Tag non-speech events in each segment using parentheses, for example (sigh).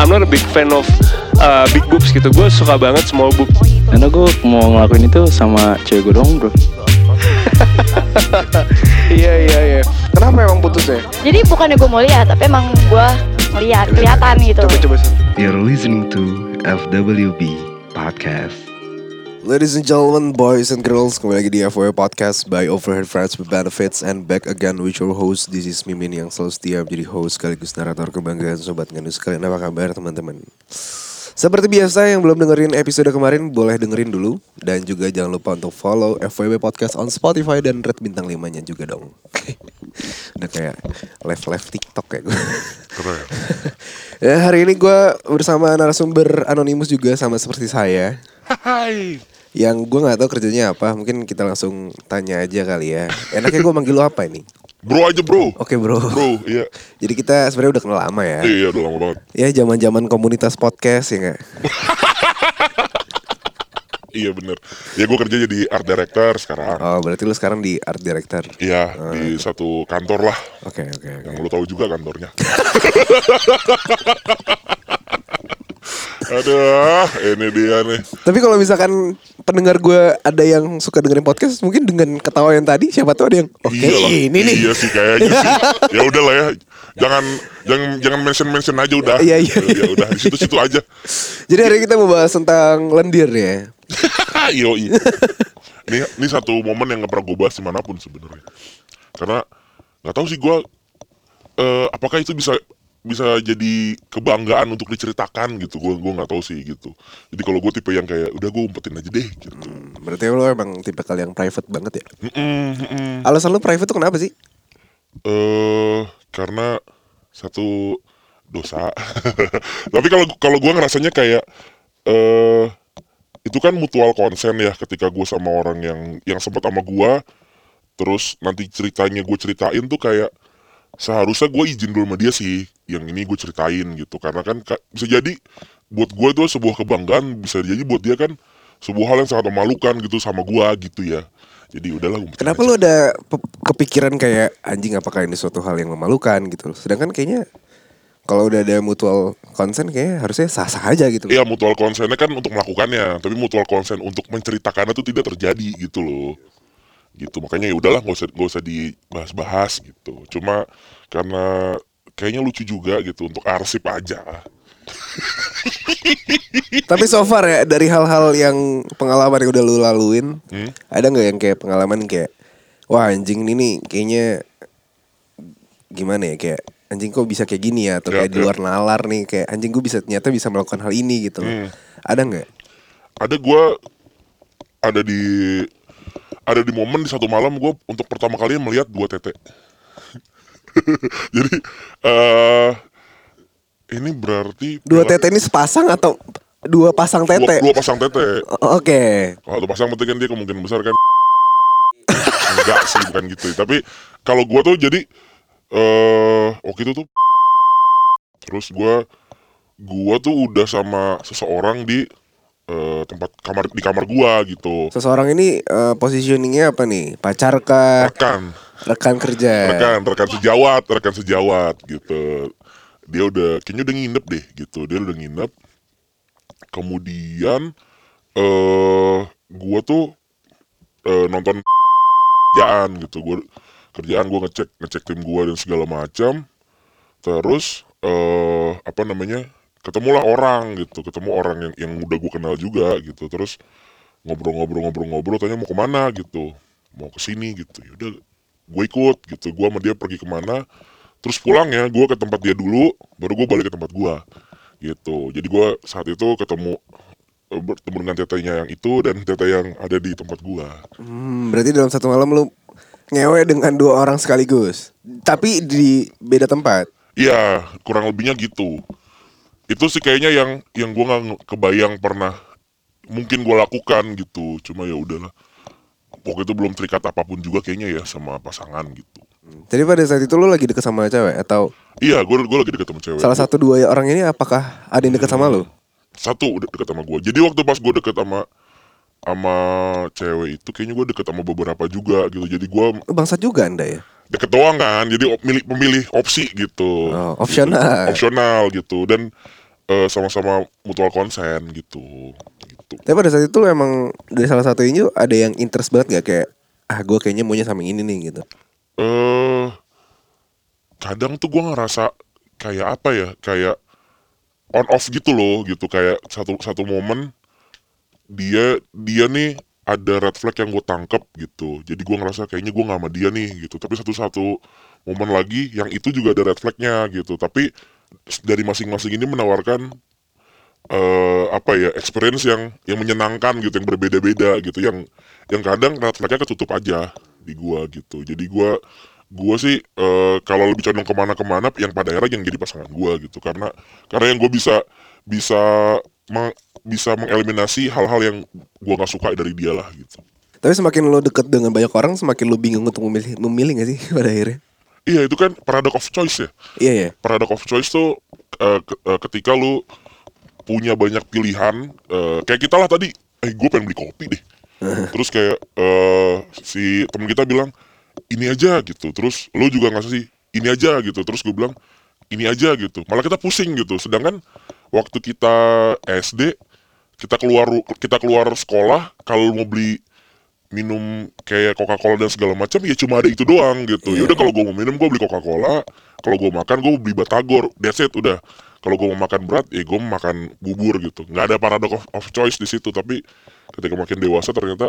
I'm not a big fan of uh, big boobs gitu. Gue suka banget small boob. Karena gue mau ngelakuin itu sama cewek gue dong bro (laughs) Iya iya iya. Kenapa emang putus ya? Jadi bukannya gue mau lihat, tapi emang gue ngeliat, kelihatan gitu. Coba coba. You're listening to FWB Podcast. Ladies and gentlemen, boys and girls, kembali lagi di FWB Podcast by Overheard Friends with Benefits and back again with your host. This is Mimin yang selalu setia menjadi host sekaligus narator kebanggaan sobat nganus kalian. Apa kabar teman-teman? Seperti biasa yang belum dengerin episode kemarin boleh dengerin dulu dan juga jangan lupa untuk follow FWB Podcast on Spotify dan red bintang 5-nya juga dong. (laughs) Udah kayak live-live TikTok kayak gue. ya (laughs) hari ini gue bersama narasumber anonimus juga sama seperti saya. Hai. Yang gue nggak tahu kerjanya apa, mungkin kita langsung tanya aja kali ya. Enaknya gue manggil lo apa ini? Bro aja bro. Oke bro. Bro, iya. Jadi kita sebenarnya udah kenal lama ya. Iya, udah lama banget. Ya zaman-zaman komunitas podcast ya nggak? (laughs) Iya bener. Ya gue kerja jadi art director sekarang. Oh berarti lu sekarang di art director. Iya, di satu kantor lah. Oke oke oke. Yang lu tahu juga kantornya. (laughs) Aduh, ini dia nih. Tapi kalau misalkan pendengar gue ada yang suka dengerin podcast, mungkin dengan ketawa yang tadi, siapa tahu ada yang oke Iyalah. ini nih. Iya sih kayaknya sih. (laughs) Ya udah lah ya. Jangan jangan jangan mention mention aja udah. Iya, iya, Ya udah di situ situ aja. Jadi hari ini kita mau bahas tentang lendir ya. (laughs) Yo, ini ini satu momen yang gak pernah gue bahas di mana pun sebenarnya. Karena nggak tahu sih gue eh, apakah itu bisa bisa jadi kebanggaan untuk diceritakan gitu. Gue gue nggak tahu sih gitu. Jadi kalau gue tipe yang kayak udah gue umpetin aja deh gitu. Berarti lo emang tipe kali yang private banget ya. Mm-mm, mm-mm. Alasan lo private tuh kenapa sih? eh karena satu dosa. (laughs) Tapi kalau kalau gue ngerasanya kayak eh itu kan mutual konsen ya ketika gue sama orang yang yang sempat sama gue terus nanti ceritanya gue ceritain tuh kayak seharusnya gue izin dulu sama dia sih yang ini gue ceritain gitu karena kan ka- bisa jadi buat gue itu sebuah kebanggaan bisa jadi buat dia kan sebuah hal yang sangat memalukan gitu sama gue gitu ya jadi udahlah Kenapa aja. lo ada pe- kepikiran kayak anjing apakah ini suatu hal yang memalukan gitu loh. Sedangkan kayaknya kalau udah ada mutual consent kayaknya harusnya sah-sah aja gitu. Iya mutual consentnya kan untuk melakukannya, tapi mutual consent untuk menceritakannya itu tidak terjadi gitu loh. Gitu makanya ya udahlah nggak usah nggak usah dibahas-bahas gitu. Cuma karena kayaknya lucu juga gitu untuk arsip aja. Tapi so far ya dari hal-hal yang pengalaman yang udah lu laluin, Hmm? ada nggak yang kayak pengalaman kayak wah anjing ini nih kayaknya gimana ya kayak anjing kok bisa kayak gini ya atau Ya, kayak di ya. luar nalar nih kayak anjing gue bisa ternyata bisa melakukan hal ini gitu. Hmm. Ada nggak? Ada gua ada di ada di momen di satu malam gue untuk pertama kali melihat dua tete. (laughs) Jadi eh ini berarti Dua tete ini sepasang atau dua pasang dua, tete? dua pasang tete. Oke. Kalau satu pasang berarti kan dia kemungkinan besar kan (laughs) enggak sih bukan gitu tapi kalau gua tuh jadi eh waktu itu tuh terus gua gua tuh udah sama seseorang di eh, tempat kamar di kamar gua gitu. Seseorang ini eh, positioningnya apa nih? Pacar kah? rekan. Rekan kerja? rekan rekan sejawat rekan sejawat gitu. Dia udah kayaknya udah nginep deh gitu. Dia udah nginep. Kemudian eh gua tuh eh, nonton kerjaan gitu. Gua kerjaan gua ngecek ngecek tim gua dan segala macam. Terus eh apa namanya ketemulah orang gitu ketemu orang yang yang udah gua kenal juga gitu. Terus ngobrol-ngobrol-ngobrol-ngobrol tanya mau ke mana gitu mau ke sini gitu yaudah gue ikut gitu gue sama dia pergi ke mana. Terus pulang ya gue ke tempat dia dulu baru gue balik ke tempat gue gitu. Jadi gue saat itu ketemu eh, bertemu dengan tetenya yang itu dan tete yang ada di tempat gue Hmm, berarti dalam satu malam lu ngewe dengan dua orang sekaligus. Tapi di beda tempat. iya kurang lebihnya gitu itu sih kayaknya yang yang gue nggak kebayang pernah mungkin gue lakukan gitu. Cuma ya udahlah. Waktu itu belum terikat apa pun juga kayaknya ya sama pasangan gitu. Jadi pada saat itu lu lagi deket sama cewek atau? Iya gue gue lagi deket sama cewek. Salah satu dua orang ini apakah ada yang deket sama lu? satu udah deket sama gue jadi waktu pas gue deket sama sama cewek itu kayaknya gue deket sama beberapa juga gitu. Jadi gue Lu bangsat juga anda ya? deket doang kan. Jadi op- milih pemilih opsi gitu. Oh, opsional. opsional gitu. Dan eh, sama-sama mutual consent gitu. Gitu. Tapi pada saat itu emang dari salah satu ini ada yang interest banget gak kayak ah gue kayaknya maunya sama ini nih gitu. eh kadang tuh gua ngerasa kayak apa ya? Kayak on off gitu loh gitu. Kayak satu satu momen dia dia nih ada red flag yang gue tangkep gitu. Jadi gua ngerasa kayaknya gua nggak sama dia nih gitu. Tapi satu satu momen lagi yang itu juga ada red flagnya gitu. Tapi dari masing-masing ini menawarkan eh apa ya experience yang yang menyenangkan gitu yang berbeda-beda gitu yang yang kadang flagnya ketutup aja di gua gitu. Jadi gua gua sih eh, kalau lebih condong ke mana-kemana yang pada akhirnya yang jadi pasangan gua gitu. Karena karena yang gue bisa bisa meng- bisa mengeliminasi hal-hal yang gua nggak suka dari dia lah gitu. Tapi semakin lo deket dengan banyak orang semakin lo bingung untuk memilih memilih gak sih (laughs) pada akhirnya? Iya itu kan paradox of choice ya. Iya ya. paradox of choice tuh eh, ke- eh, ketika lu punya banyak pilihan eh, kayak kita lah tadi eh gue pengen beli kopi deh. (laughs) Terus kayak eh, si temen kita bilang ini aja gitu. Terus lu juga nggak sih ini aja gitu. Terus gue bilang ini aja gitu. Malah kita pusing gitu. Sedangkan waktu kita SD kita keluar kita keluar sekolah kalau mau beli minum kayak Coca-Cola dan segala macam ya cuma ada itu doang gitu. Ya udah kalau gue mau minum gue beli Coca-Cola, kalau gue makan gue beli batagor, that's it udah. Kalau gue mau makan berat ya gue makan bubur gitu. nggak ada paradox of, of choice di situ tapi ketika makin dewasa ternyata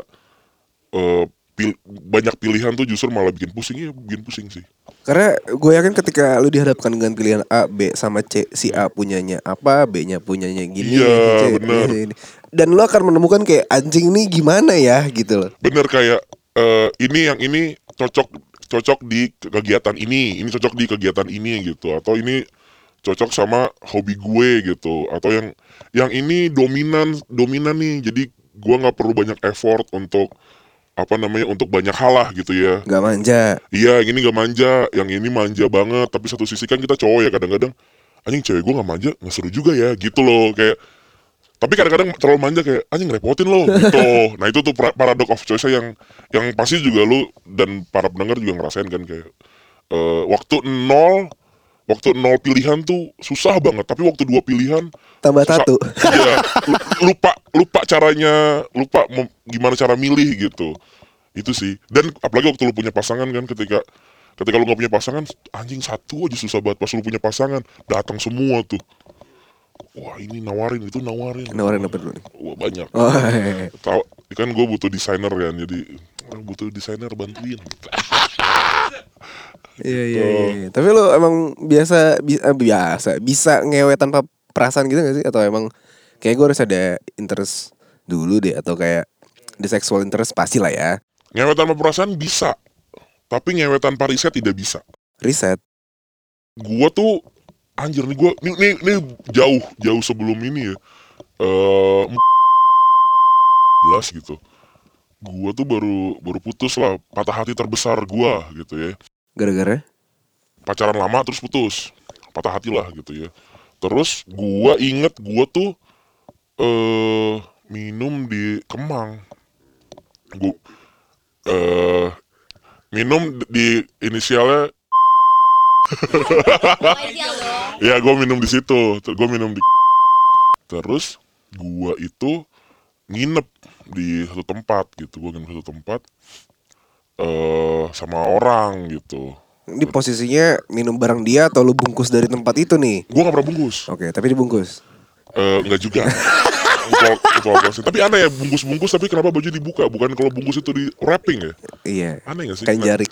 eh, pil- banyak pilihan tuh justru malah bikin pusing ya bikin pusing sih. Karena gue yakin ketika lu dihadapkan dengan pilihan A, B sama C, si A punyanya apa, B-nya punyanya gini, Iya, C bener. punyanya ini. Dan lu akan menemukan kayak anjing nih gimana ya gitu loh. Bener kayak eh, ini yang ini cocok cocok di kegiatan ini, ini cocok di kegiatan ini gitu, atau ini cocok sama hobi gue gitu, atau yang yang ini dominan dominan nih, jadi gua nggak perlu banyak effort untuk apa namanya untuk banyak hal lah gitu ya. Gak manja. Iya, yang ini gak manja, yang ini manja banget, tapi satu sisi kan kita cowok ya kadang-kadang anjing cewek gue gak manja, nggak seru juga ya gitu loh kayak tapi kadang-kadang terlalu manja kayak anjing ngerepotin lo gitu. (laughs) nah itu tuh para- paradox of choice yang yang pasti juga lu dan para pendengar juga ngerasain kan kayak eh, waktu nol waktu nol pilihan tuh susah banget tapi waktu dua pilihan Tambah susah. satu. (laughs) Iya, lu- lupa lupa caranya lupa gimana cara milih gitu itu sih dan apalagi waktu lu punya pasangan kan ketika ketika lu nggak punya pasangan anjing satu aja susah banget pas lu punya pasangan datang semua tuh wah ini nawarin itu nawarin Nawarin apa dulu nih? wah banyak Oh, iya. tahu kan gue butuh desainer kan jadi "Ah, butuh desainer bantuin (laughs) Iya iya iya. Tapi lu emang biasa bi- eh, biasa bisa ngewe tanpa perasaan gitu gak sih atau emang kayak gue harus ada interest dulu deh atau kayak di sexual interest pasti lah ya. ngewe tanpa perasaan bisa tapi ngewe tanpa riset tidak bisa Riset. gua tuh anjir nih gua nih nih, nih jauh jauh sebelum ini ya. Eh belas gitu. Gua tuh baru baru putus lah patah hati terbesar gua gitu ya. Gara-gara? Pacaran lama terus putus patah hati lah gitu ya. Terus gua inget gua tuh eh minum di Kemang. Gua eh minum di inisialnya (laughs) ya gue minum di situ gue minum di (laughs) terus gua itu nginep di satu tempat gitu gue nginep di satu tempat eh sama orang gitu ini posisinya minum barang dia atau lu bungkus dari tempat itu nih? gue gak pernah bungkus Oke, tapi dibungkus. Eh, enggak juga. Mutual, mutual closing. Tapi aneh ya bungkus-bungkus tapi kenapa baju dibuka? Bukan kalau bungkus itu di wrapping ya? Iya. Aneh gak sih? Kain Nah, jarik.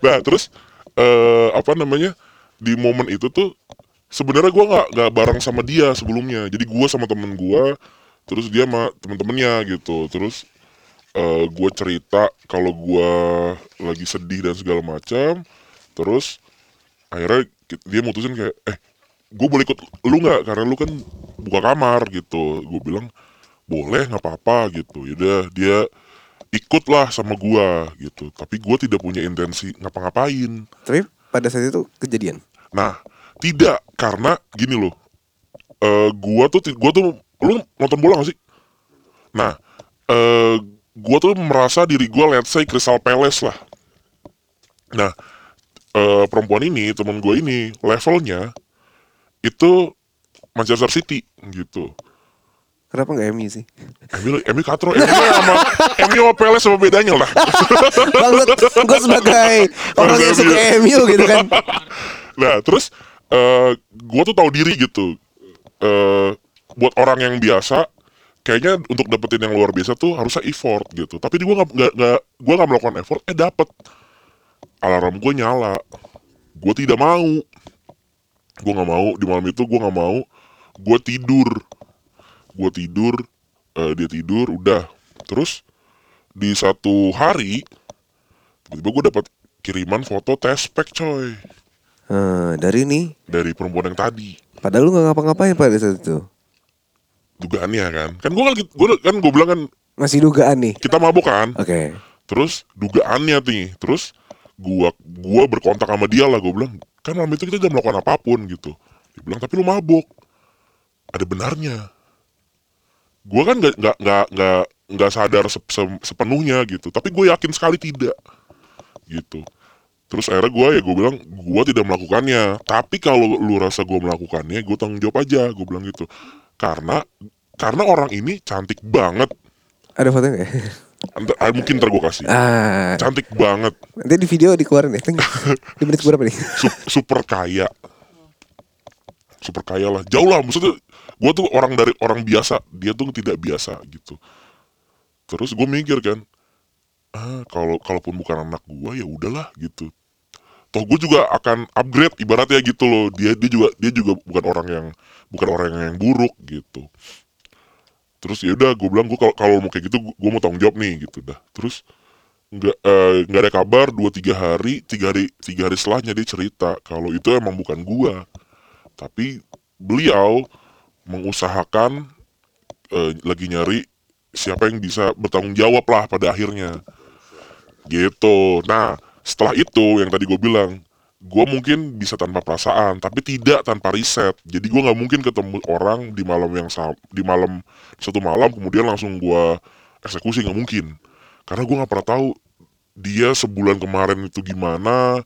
Nah, (laughs) terus eh apa namanya? Di momen itu tuh sebenarnya gua nggak nggak bareng sama dia sebelumnya. Jadi gua sama temen gua, terus dia sama temen-temennya gitu. Terus eh gue cerita kalau gua lagi sedih dan segala macam. Terus akhirnya dia mutusin kayak eh gue boleh ikut lu nggak karena lu kan buka kamar gitu gue bilang boleh nggak apa-apa gitu yaudah dia ikutlah sama gua gitu. Tapi gua tidak punya intensi ngapa-ngapain. Tapi pada saat itu kejadian. nah tidak karena gini loh. Eh gua tuh gua tuh lu nonton bola gak sih? Nah eh gua tuh merasa diri gua let's say Crystal Palace lah. Nah eh perempuan ini teman gua ini levelnya itu Manchester City gitu. Kenapa nggak MU sih? MU MU katro, MU sama MU sama Peles sama bedanya lah. (laughs) Gue sebagai orang yang suka MU gitu kan. Nah, terus eh gua tuh tahu diri gitu. Eh buat orang yang biasa kayaknya untuk dapetin yang luar biasa tuh harusnya effort gitu. Tapi gua nggak nggak nggak gua nggak melakukan effort, eh dapet. Alarm gue nyala. Gue tidak mau. Gue nggak mau di malam itu gue nggak mau. Gue tidur. Gue tidur. eh, dia tidur. Udah. Terus di satu hari tiba-tiba gue dapat kiriman foto tespek coy Eh, dari nih, dari perempuan yang tadi padahal lu nggak ngapa-ngapain pada saat itu. dugaannya kan kan gue lagi gue kan gue bilang kan Masih dugaan nih. kita mabuk kan Oke. terus dugaannya nih terus gua gua berkontak sama dia lah gue bilang kan malam itu kita udah melakukan apa pun gitu dia bilang tapi lu mabuk ada benarnya gua kan nggak nggak nggak nggak nggak sadar sep- se- sepenuhnya gitu. Tapi gue yakin sekali tidak gitu. Terus akhirnya gue ya gue bilang gue tidak melakukannya. Tapi kalau lu rasa gue melakukannya gue tanggung jawab aja gue bilang gitu. Karena karena orang ini cantik banget. Ada fotonya nggak? Ent- ah, mungkin ntar gue kasih. Ah, cantik banget. Nanti di video dikeluarin ya. Di menit berapa nih? Sup- super kaya. Super kaya lah. Jauh lah maksudnya gue tuh orang dari orang biasa. Dia tuh tidak biasa gitu. Terus gue mikir kan ah kalau kalaupun bukan anak gue ya udahlah gitu. Toh gue juga akan upgrade ibaratnya gitu loh. Dia dia juga dia juga bukan orang yang bukan orang yang buruk gitu. Terus ya udah gue bilang gue kalau kalau mau kayak gitu gue mau tanggung jawab nih gitu dah. Terus nggak eh, nggak ada kabar dua tiga hari tiga hari tiga hari setelahnya dia cerita kalau itu emang bukan gua. Tapi beliau mengusahakan eh, lagi nyari siapa yang bisa bertanggung jawab lah pada akhirnya. Gitu. Nah setelah itu yang tadi gue bilang gue mungkin bisa tanpa perasaan tapi tidak tanpa riset. Jadi gue nggak mungkin ketemu orang di malam yang di malam satu malam kemudian langsung gue eksekusi nggak mungkin. Karena gue nggak pernah tahu dia sebulan kemarin itu gimana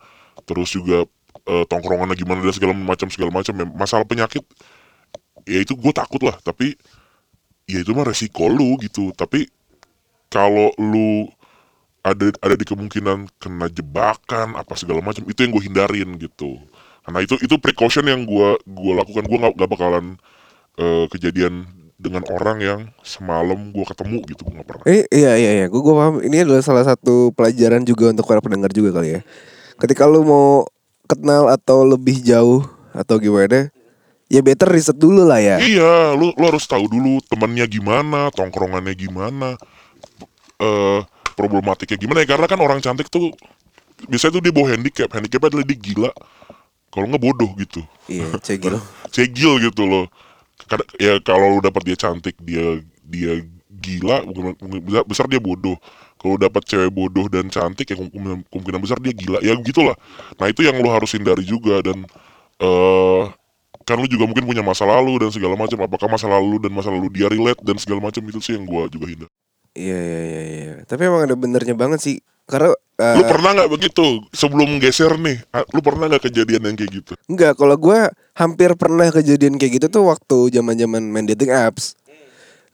terus juga eh, tongkrongannya gimana dan segala macam segala macam. Masalah penyakit ya itu gue takut lah tapi ya itu mah resiko lu gitu. Tapi kalau lu ada ada di kemungkinan kena jebakan apa segala macam itu yang gue hindarin gitu. Karena itu itu precaution yang gue gua lakukan. Gue nggak bakalan eh, kejadian dengan orang yang semalam gue ketemu gitu gue nggak pernah. Eh, iya iya iya, gue gue paham. Ini adalah salah satu pelajaran juga untuk para pendengar juga kali ya. Ketika lu mau kenal atau lebih jauh atau gimana, ya better riset dulu lah ya. Iya, lu lu harus tahu dulu temennya gimana, tongkrongannya gimana, eh problematiknya gimana ya karena kan orang cantik tuh biasanya tuh dia bawa handicap, handicapnya adalah dia gila, kalau nggak bodoh gitu, Iya, cek gitu. (laughs) cegil gitu loh. Ya kalau lu dapat dia cantik, dia dia gila, besar dia bodoh. Kalau dapat cewek bodoh dan cantik ya kemungkinan, besar dia gila, ya gitulah. Nah itu yang lu harus hindari juga dan eh kan lu juga mungkin punya masa lalu dan segala macam apakah masa lalu dan masa lalu dia relate dan segala macam itu sih yang gua juga hindar Iya iya iya iya. Tapi emang ada benernya banget sih. Karena eh, lu pernah nggak begitu sebelum geser nih lu pernah nggak kejadian yang kayak gitu Enggak, kalau gue hampir pernah kejadian kayak gitu tuh waktu zaman zaman main dating apps.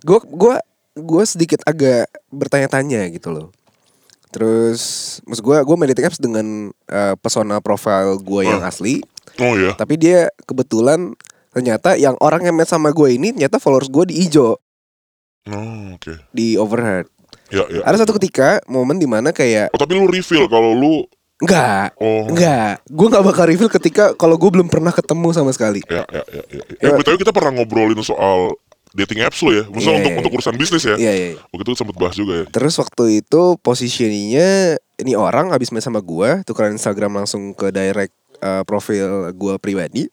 Gue gua gue sedikit agak bertanya-tanya gitu loh. Terus, maksud gue gue main dating apps dengan eh, pesona profile gue yang asli, oh ya tapi dia kebetulan ternyata yang orang yang match sama gue ini ternyata followers gue di ijo oh oke di overhead. ya ya Ada satu ketika momen di mana kayak oh tapi lu reveal kalau lu enggak, oh enggak, gue nggak bakal reveal ketika kalau gue belum pernah ketemu sama sekali. ya ya ya ya, ya. Eh, BTW kita pernah ngobrolin soal dating apps lu ya maksudnya Iya, untuk iya. untuk urusan bisnis ya Iya iya. iya. waktu itu sempat bahas juga ya Terus waktu itu positioningnya ini orang habis main sama gua, tukeran Instagram langsung ke direct uh, profil gua pribadi.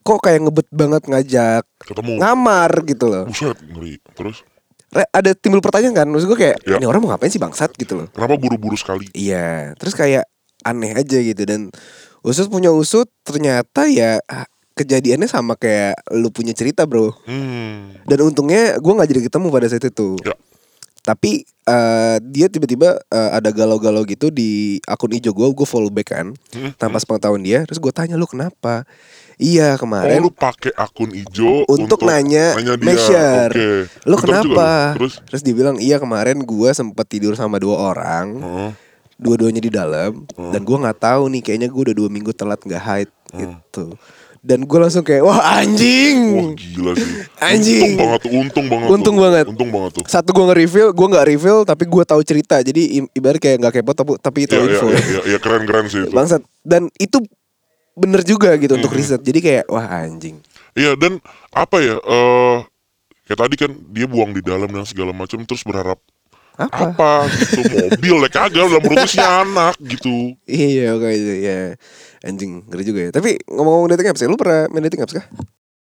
Kok kayak ngebet banget ngajak ketemu ngamar gitu loh. buset ngeri terus Re- Ada timbul pertanyaan kan, maksud gua kayak Ya. ini orang mau ngapain sih bangsat gitu loh. kenapa buru-buru sekali Iya, terus kayak aneh aja gitu dan usut punya usut ternyata ya ah, kejadiannya sama kayak lu punya cerita bro. hmm Dan untungnya gua nggak jadi ketemu pada saat itu. Ya. Tapi eh, dia tiba-tiba eh, ada galau-galau gitu di akun ijo gue, gue follow back kan, Hmm, tanpa sepengetahuan dia. Terus gue tanya lu kenapa? Iya Oh kemarin lu pakai akun ijo untuk, nanya, dia. measure. Oke. Lu kenapa? Terus Terus dia bilang iya kemarin gue sempat tidur sama dua orang, oh, dua-duanya di dalam, dan gue nggak tahu nih kayaknya gue udah dua minggu telat nggak haid gitu. Dan gue langsung kayak wah anjing. Wah gila sih Anjing. Untung banget Untung banget Untung tuh. banget. Untung banget tuh Satu gue nge-reveal, gue nggak reveal tapi gue tahu cerita. Jadi ibarat kayak nggak kepo tapi, tapi itu iya info. iya iya, iya, keren-keren sih itu Bangsat. Dan itu bener juga gitu untuk Hmm. riset. Jadi kayak wah anjing. Iya dan apa ya eh Kayak tadi kan dia buang di dalam dan segala macam Terus berharap Apa? apa gitu mobil ya kagak dalam perutnya si anak gitu Iya oke itu ya. Anjing ngeri juga ya. Tapi ngomong-ngomong dating apps ya, lu pernah main dating apps kah?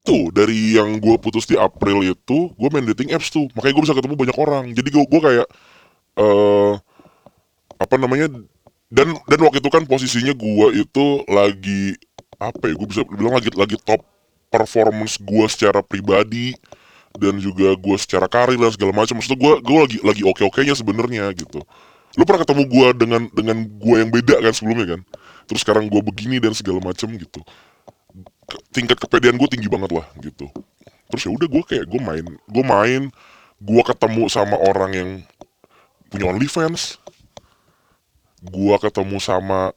tuh dari yang gue putus di April itu gue main dating apps tuh makanya gue bisa ketemu banyak orang jadi gue gue kayak eh apa namanya dan dan waktu itu kan posisinya gue itu lagi apa ya gue bisa bilang lagi lagi top performance gue secara pribadi dan juga gue secara karir dan segala macam. Maksudnya gue gue lagi lagi oke okenya sebenarnya gitu. Lu pernah ketemu gue dengan dengan gue yang beda kan sebelumnya kan? Terus sekarang gue begini dan segala macam gitu. Tingkat kepedean gue tinggi banget lah gitu. Terus ya udah gue kayak gue main gue main gue ketemu sama orang yang punya OnlyFans gue ketemu sama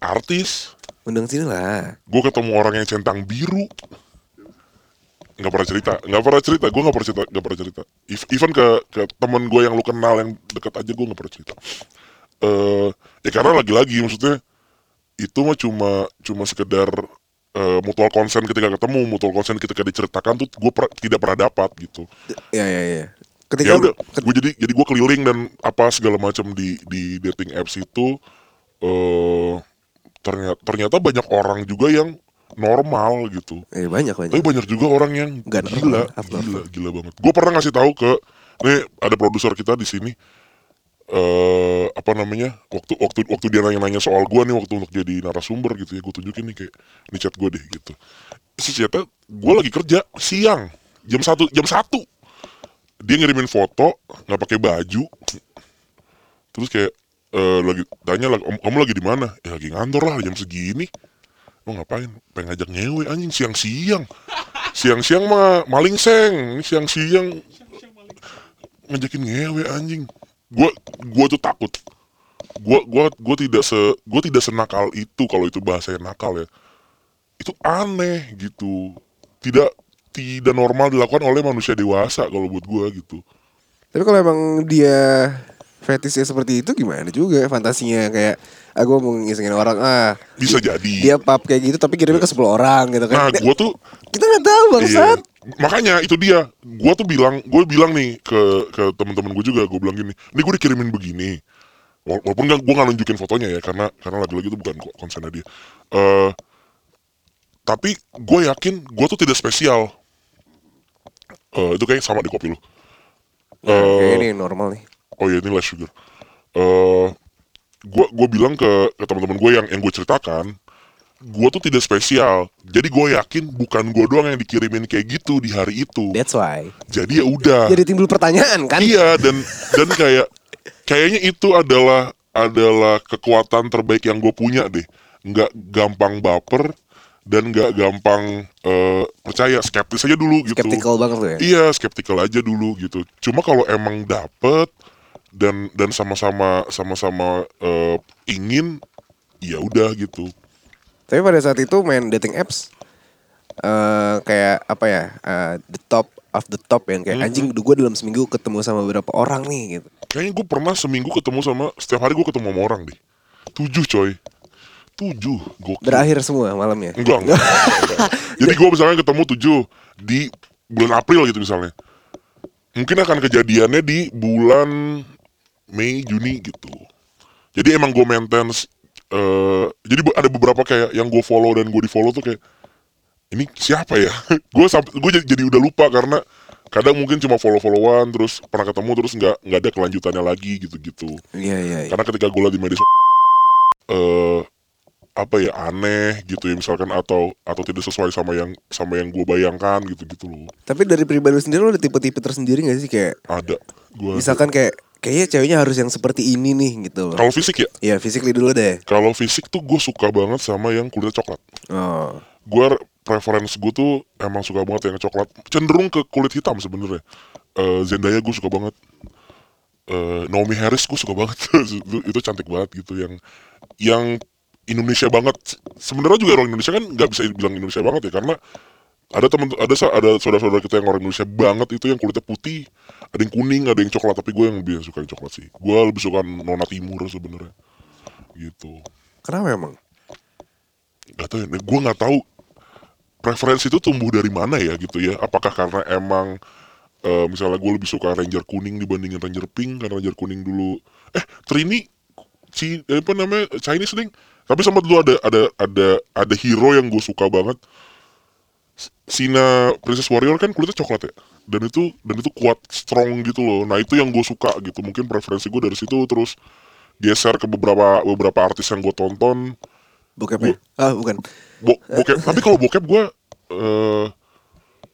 artis. Undang sini lah. gue ketemu orang yang centang biru nggak pernah cerita nggak pernah cerita gue nggak pernah cerita nggak pernah cerita. Even ke ke teman gue yang lu kenal yang deket aja gue nggak pernah cerita. Eh ya karena lagi-lagi maksudnya itu mah cuma cuma sekedar eh, mutual consent ketika ketemu mutual consent ketika diceritakan tuh gue tidak pernah dapat gitu. Iya iya. ya. Ketika udah gue jadi jadi gue keliling dan apa segala macam di di dating apps itu eh ternyata ternyata banyak orang juga yang normal gitu eh banyak banyak. tapi banyak juga orang yang Nggak gila, normal, gila, gila banget. Gue pernah ngasih tahu ke, nih ada produser kita di sini, eh apa namanya, waktu waktu waktu dia nanya-nanya soal gue nih waktu untuk jadi narasumber gitu ya, gue tunjukin nih kayak, ini chat gue deh gitu. Terus ternyata gue lagi kerja siang, jam satu jam satu, dia ngirimin foto nggak pakai baju, terus kayak eh lagi tanya lagi, "Om, kamu lagi di mana? Ya lagi ngantor lah jam segini. Mau ngapain? Pengen ngajak ngewe anjing siang-siang. Siang-siang mah maling seng. Siang-siang ngajakin ngewe anjing. Gua gua tuh takut. Gua gua gua tidak se gua tidak senakal itu kalau itu bahasa nakal ya. Itu aneh gitu. Tidak tidak normal dilakukan oleh manusia dewasa kalau buat gua gitu. Tapi kalau emang dia fetishnya seperti itu gimana juga fantasinya kayak ah gue mau ngisengin orang ah Bisa jadi. dia pap kayak gitu tapi kirimnya ke 10 orang gitu Nah, kan. gua tuh kita nggak tahu bangsat. Iya. Makanya itu dia. Gua tuh bilang, gue bilang nih ke ke teman-teman gue juga, gue bilang gini, ini gue dikirimin begini. Wala- Walaupun gak, gue nggak nunjukin fotonya ya, karena karena lagi-lagi itu bukan ko- konsennya dia. Eh, tapi gue yakin gue tuh tidak spesial. Eh, itu kayak sama di kopi lu. Nah, Eh, kayak ini normal nih. Oh iya ini less sugar. Eh, gua gua bilang ke, ke teman-teman gue yang yang gue ceritakan, gue tuh tidak spesial. Jadi gue yakin bukan gue doang yang dikirimin kayak gitu di hari itu. That's why. Jadi ya udah. Jadi timbul pertanyaan kan? Iya dan dan kayak kayaknya itu adalah adalah kekuatan terbaik yang gue punya deh. Nggak gampang baper dan nggak gampang eh, percaya skeptis aja dulu gitu. Skeptical banget tuh ya. Iya, skeptical aja dulu gitu. Cuma kalau emang dapet dan dan sama-sama sama-sama eh, ingin, ya udah gitu. Tapi pada saat itu main dating apps eh kayak apa ya? eh, the top of the top ya kayak anjing gue dalam seminggu ketemu sama beberapa orang nih gitu. Kayaknya gue pernah seminggu ketemu sama setiap hari gue ketemu sama orang deh. Tujuh coy, tujuh. Gokil. Berakhir semua malamnya. Enggak. enggak. (laughs) Jadi gue misalnya ketemu tujuh di bulan April gitu misalnya. Mungkin akan kejadiannya di bulan Mei, Juni gitu. Jadi emang gue maintain eh jadi ada beberapa kayak yang gue follow dan gue di follow tuh kayak ini siapa ya? (laughs) gue sampai gue jadi, jadi udah lupa karena kadang mungkin cuma follow followan terus pernah ketemu terus nggak nggak ada kelanjutannya lagi gitu gitu. Iya iya. iya. Karena ketika gue lagi media sosial, eh apa ya aneh gitu ya misalkan atau atau tidak sesuai sama yang sama yang gue bayangkan gitu gitu loh Tapi dari pribadi lu sendiri lu ada tipe-tipe tersendiri gak sih kayak ada gue misalkan kayak kayaknya ceweknya harus yang seperti ini nih gitu loh. kalau fisik ya? Ya physically dulu deh. kalau fisik tuh gue suka banget sama yang kulitnya coklat. Oh. gue preference gue tuh emang suka banget yang coklat. Cenderung ke kulit hitam sebenarnya. Eh, Zendaya gue suka banget. Eh, Naomi Harris gue suka banget. (laughs) Itu, itu cantik banget gitu. Yang yang Indonesia banget. Sebenarnya juga orang Indonesia kan nggak bisa bilang Indonesia banget ya karena ada teman ada sa- ada saudara-saudara kita yang orang Indonesia banget itu yang kulitnya putih. Ada yang kuning ada yang coklat tapi gue yang lebih suka yang coklat sih. Gue lebih suka nona timur sebenarnya. Gitu. Kenapa emang? nggak tahu ya gue nggak tahu preferensi itu tumbuh dari mana ya gitu ya. Apakah karena emang eh, misalnya gue lebih suka ranger kuning dibandingin ranger pink karena ranger kuning dulu eh Trini si apa namanya Chinese nih. Tapi sempat dulu ada ada ada ada hero yang gue suka banget Sina Princess Warrior kan kulitnya coklat ya? Dan itu dan itu kuat strong gitu loh. Nah itu yang gue suka gitu. Mungkin preferensi gue dari situ terus geser ke beberapa beberapa artis yang gue tonton. Bokep ya? Ah bukan. Bo bokep. Tapi kalau bokep gue eh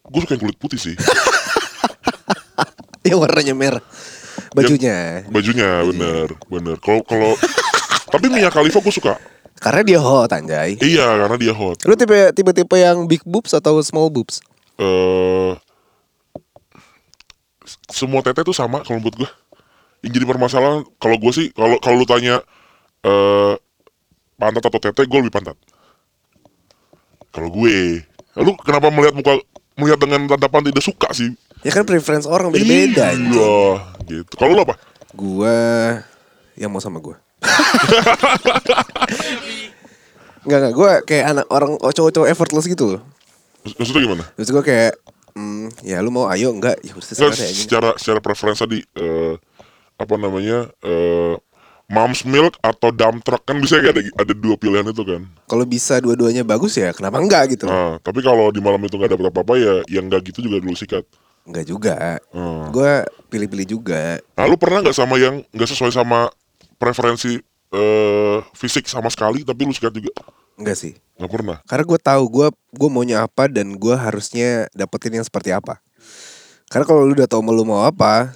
gue suka yang kulit putih sih. (laughs) Yang warnanya merah. Bajunya. bajunya bener bener. Kalau kalau tapi Mia Khalifa gue suka Karena dia hot anjay. iya karena dia hot. Lu tipe tipe tipe yang big boobs atau small boobs? eh semua tete tuh sama kalau menurut gue yang jadi permasalahan kalau gue sih kalau kalau lu tanya eh pantat atau tete gue lebih pantat. Kalau gue lu kenapa melihat muka melihat dengan tatapan tidak suka sih? Ya kan preference orang beda-beda iya gitu. Kalau lu apa? Gua yang mau sama gua. (laughs) Enggak enggak, gua kayak anak orang oh, cowok-cowok effortless gitu loh. Maksud- maksudnya gimana Terus gua kayak hmm, ya lu mau ayo enggak ya udah anjing. secara secara preferensi tadi eh, apa namanya eh mom's milk atau dump truck kan bisa ada ada dua pilihan itu kan Kalau bisa dua-duanya bagus ya kenapa enggak gitu. nah tapi kalau di malam itu nggak dapet apa apa ya yang nggak gitu juga dulu sikat Enggak juga. Hmm. Gua pilih-pilih juga. nah lu pernah nggak sama yang nggak sesuai sama preferensi eh fisik sama sekali tapi lu sikat juga Enggak sih. nggak pernah Karena gue tahu gue gue maunya apa dan gue harusnya dapetin yang seperti apa. Karena kalau lu udah tahu mau lu mau apa,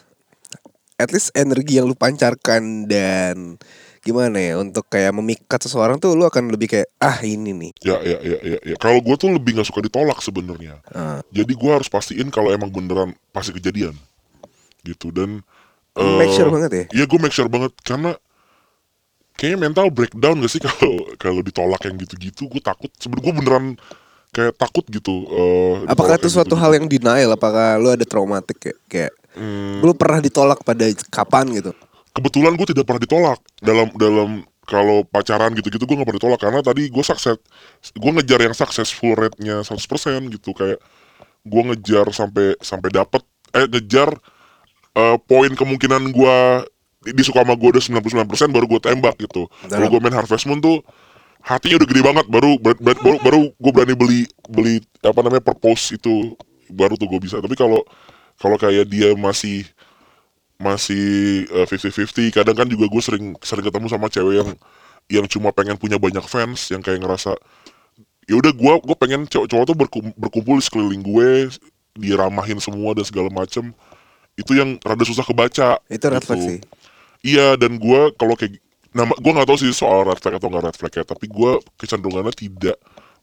at least energi yang lu pancarkan dan gimana ya untuk kayak memikat seseorang tuh lu akan lebih kayak ah ini nih. ya ya ya ya, ya. kalau gue tuh lebih nggak suka ditolak sebenarnya Ah. jadi gue harus pastiin kalau emang beneran pasti kejadian gitu dan make eh, sure banget ya? Iya gue make sure banget karena kayaknya mental breakdown gak sih (laughs) kalau kalau ditolak yang gitu-gitu gue takut sebenarnya gue beneran kayak takut gitu eh, Apakah itu suatu gitu-gitu. hal yang denial? Apakah lu ada traumatik kayak, kayak Hmm, lu pernah ditolak pada kapan gitu? kebetulan gue tidak pernah ditolak dalam dalam kalau pacaran gitu-gitu gue gak pernah ditolak karena tadi gue sukses gue ngejar yang successful rate-nya 100% gitu kayak gue ngejar sampai sampai dapet eh ngejar eh, poin kemungkinan gue disuka sama gue udah 99% baru gue tembak gitu. Kalau gue main Harvest Moon tuh hatinya udah gede banget baru ber- ber- baru, baru gue berani beli beli apa namanya propose itu baru tuh gue bisa. Tapi kalau kalau kayak dia masih masih fifty fifty kadang kan juga gue sering sering ketemu sama cewek yang yang cuma pengen punya banyak fans yang kayak ngerasa ya udah gue gue pengen cowok-cowok tuh berkum- berkumpul di sekeliling gue diramahin semua dan segala macem. Itu yang rada susah kebaca Itu red gitu. Iya dan gue kalau kayak nama gue nggak tahu sih soal red flag atau nggak red flag ya tapi gue kecenderungannya tidak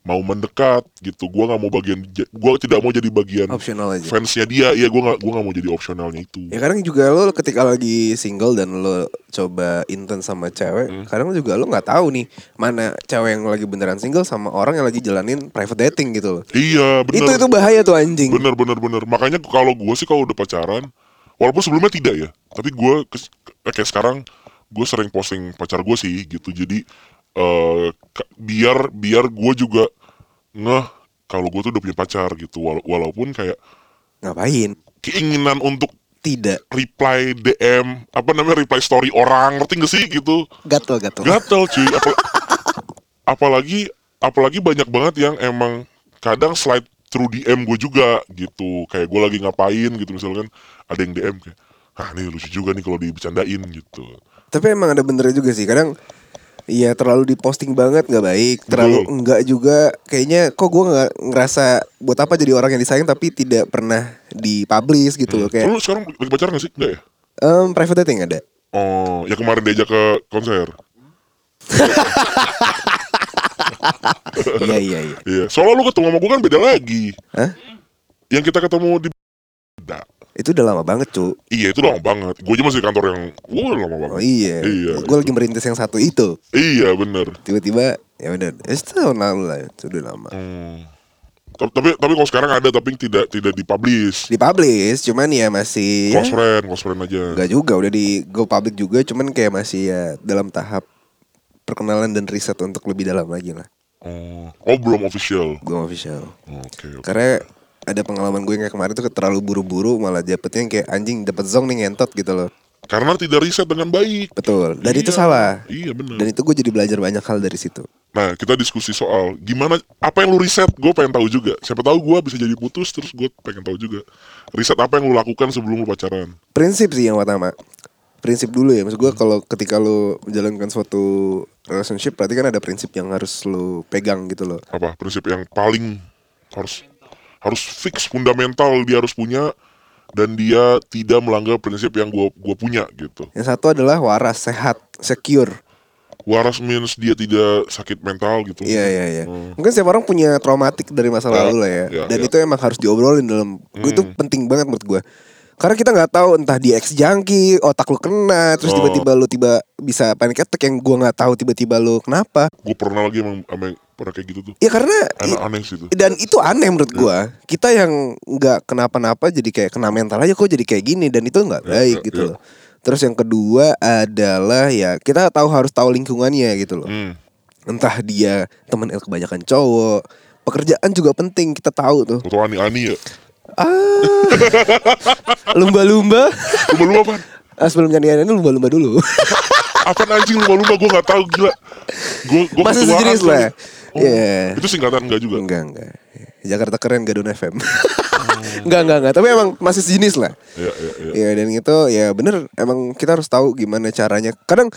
mau mendekat gitu gue nggak mau bagian gue tidak mau jadi bagian Optional aja. fansnya dia iya gue nggak gue nggak mau jadi opsionalnya itu Ya kadang juga lo ketika lagi single dan lo coba intens sama cewek, Hmm. kadang juga lo nggak tahu nih mana cewek yang lagi beneran single sama orang yang lagi jalanin private dating gitu loh. iya bener Itu itu bahaya tuh anjing. bener bener bener makanya kalau gue sih kalau udah pacaran walaupun sebelumnya tidak ya tapi gue kayak sekarang gue sering posting pacar gue sih gitu jadi ka- biar biar gue juga ngeh kalau gue tuh udah punya pacar gitu Wala- walaupun kayak Ngapain? keinginan untuk Tidak. reply DM apa namanya reply story orang ngerti gak sih gitu Gatel gatel. gatel cuy (laughs) Apa- apalagi apalagi banyak banget yang emang kadang slide through DM gue juga gitu kayak gue lagi ngapain gitu misalkan ada yang DM kayak ah ini lucu juga nih kalau dibicarain gitu Tapi emang ada benernya juga sih. Kadang Iya terlalu diposting banget nggak baik, terlalu Betul. enggak juga. Kayaknya kok gue nggak ngerasa buat apa jadi orang yang disayang tapi tidak pernah dipublish gitu loh kayak Lu sekarang lagi pacaran gak sih? Enggak ya? em, private dating ada. Oh, ya kemarin diajak ke konser. (laughs) (laughs) iya iya iya. Iya, soalnya lu ketemu sama gue kan beda lagi. Hah? Yang kita ketemu di beda. Itu udah lama banget cu. Iya itu lama banget. Gue aja masih di kantor yang, wah lama banget. Oh iya. Iya. Gue lagi merintis yang satu itu. Iya bener. Tiba-tiba ya udah, ya setahun lalu lah, itu udah lama. Hmm. Ta- Tapi tapi kalau sekarang ada tapi tidak tidak dipublish. Dipublish, cuman ya masih ya, Close friend, close friend aja. Enggak juga, udah di go public juga, cuman kayak masih ya dalam tahap perkenalan dan riset untuk lebih dalam lagi lah. Oh, oh belum official. Belum official. Oke. oke. Karena ada pengalaman gue yang kayak kemarin tuh terlalu buru-buru malah dapetnya yang kayak anjing dapet zong nih ngentot gitu loh. Karena tidak riset dengan baik. Betul. Dan itu Iya. salah. Iya benar. Dan itu gue jadi belajar banyak hal dari situ. Nah kita diskusi soal gimana apa yang lu riset. Gue pengen tahu juga. Siapa tahu gue bisa jadi putus terus gue pengen tahu juga. Riset apa yang lu lakukan sebelum lu pacaran? Prinsip sih yang pertama. Prinsip dulu ya. Maksud gue kalau ketika lu menjalankan suatu relationship berarti kan ada prinsip yang harus lu pegang gitu loh. Apa prinsip yang paling harus harus fix fundamental dia harus punya dan dia tidak melanggar prinsip yang gue gua punya gitu. Yang satu adalah waras, sehat, secure. Waras means dia tidak sakit mental gitu. Iya iya iya. Hmm. Mungkin setiap orang punya traumatik dari masa Ya, lalu lah ya. ya, Dan ya. itu emang harus diobrolin dalam. Gue itu Hmm. penting banget menurut gue. Karena kita nggak tahu entah di ex junkie, otak lu kena, terus Oh. tiba-tiba lu tiba bisa panic attack yang gue nggak tahu tiba-tiba lu kenapa. Gue pernah lagi emang, emang pernah kayak gitu tuh. Ya karena Aneh-aneh sih itu. dan itu aneh menurut gua kita yang nggak kenapa-napa jadi kayak kena mental aja kok jadi kayak gini dan itu nggak Ya, baik ya, gitu ya. loh terus yang kedua adalah ya kita tahu harus tahu lingkungannya gitu loh Hmm. entah dia temen kebanyakan cowok pekerjaan juga penting kita tahu tuh Atau ani-ani ya. Lumba-lumba Lumba-lumba apa? ah, sebelum nyanyian ini lumba-lumba dulu Apaan anjing lumba-lumba gue gak tahu gila. Gue gue Masih ketuaan sejenis lah. Oh, Iya. Itu singkatan enggak juga? enggak enggak Jakarta keren Gadun FM enggak (laughs) enggak enggak tapi emang masih sejenis lah Iya, iya, iya. Ya dan itu ya bener emang kita harus tahu gimana caranya. Kadang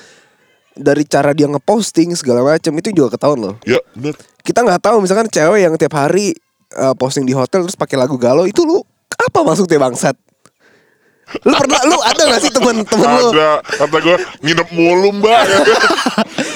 dari cara dia ngeposting segala macam itu juga ketahuan loh. Ya, bener. Kita nggak tahu misalkan cewek yang tiap hari uh, posting di hotel terus pakai lagu galau itu lu apa maksudnya bangsat? Lu pernah lu ada gak sih temen-temen lu? Ada, kata gue nginep mulu mbak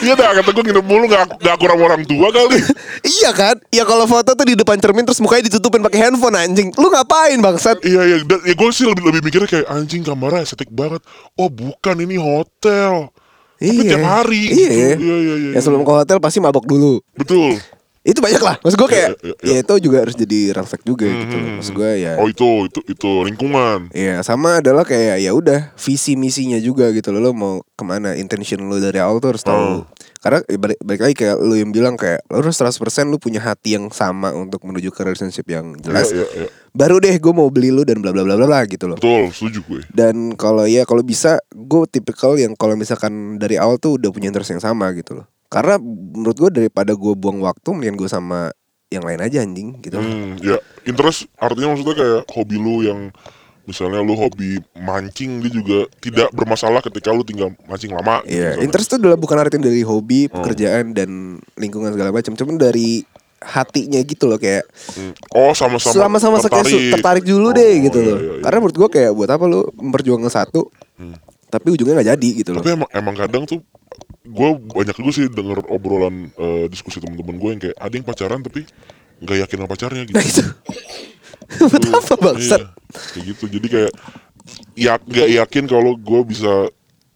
Iya dah, kata gue nginep mulu gak, gak kurang orang tua kali (laughs) iya kan? Ya kalau foto tuh di depan cermin terus mukanya ditutupin pakai handphone anjing. Lu ngapain bangsat? Iya, iya, dan, ya gue sih lebih, lebih mikirnya kayak anjing kamarnya estetik banget Oh bukan, ini hotel Tapi tiap hari Iya. gitu. Iya, iya, iya Ya sebelum ke hotel pasti mabok dulu. Betul Itu banyak lah. Maksud gue kayak Iya, iya, iya. ya itu juga harus jadi refleks juga gitu loh. Maksud gue ya Oh itu, itu, itu lingkungan Iya sama adalah kayak ya udah visi misinya juga gitu loh lo mau ke mana intention lo dari awal tuh harus tahu Oh. karena ya balik, balik lagi kayak lo yang bilang kayak lo harus 100% lo punya hati yang sama untuk menuju ke relationship yang jelas Iya, iya, iya. baru deh gue mau beli lo dan bla bla bla bla bla gitu loh Betul, setuju gue dan kalau ya kalau bisa gue tipikal yang kalau misalkan dari awal tuh udah punya interest yang sama gitu loh karena menurut gue daripada gue buang waktu mendingan gue sama yang lain aja anjing gitu. Hmm, ya interest artinya maksudnya kayak hobi lu yang misalnya lu hobi mancing dia juga tidak bermasalah ketika lu tinggal mancing lama. gitu Iya, misalnya. interest itu adalah bukan artinya dari hobi, pekerjaan dan lingkungan segala macam, cuman dari hatinya gitu loh kayak Hmm. Oh sama-sama. selama-sama kayak su- tertarik dulu Oh, deh gitu iya, loh. iya, iya. Karena menurut gua kayak buat apa lu memperjuangkan satu, tapi ujungnya nggak jadi gitu loh. Tapi emang, emang kadang tuh gue banyak juga sih denger obrolan eh, diskusi temen-temen gue yang kayak ada yang pacaran tapi nggak yakin sama pacarnya gitu. Nah itu, (laughs) buat apa bangsat? Iya, kayak gitu. Jadi kayak ya nggak yakin kalau gue bisa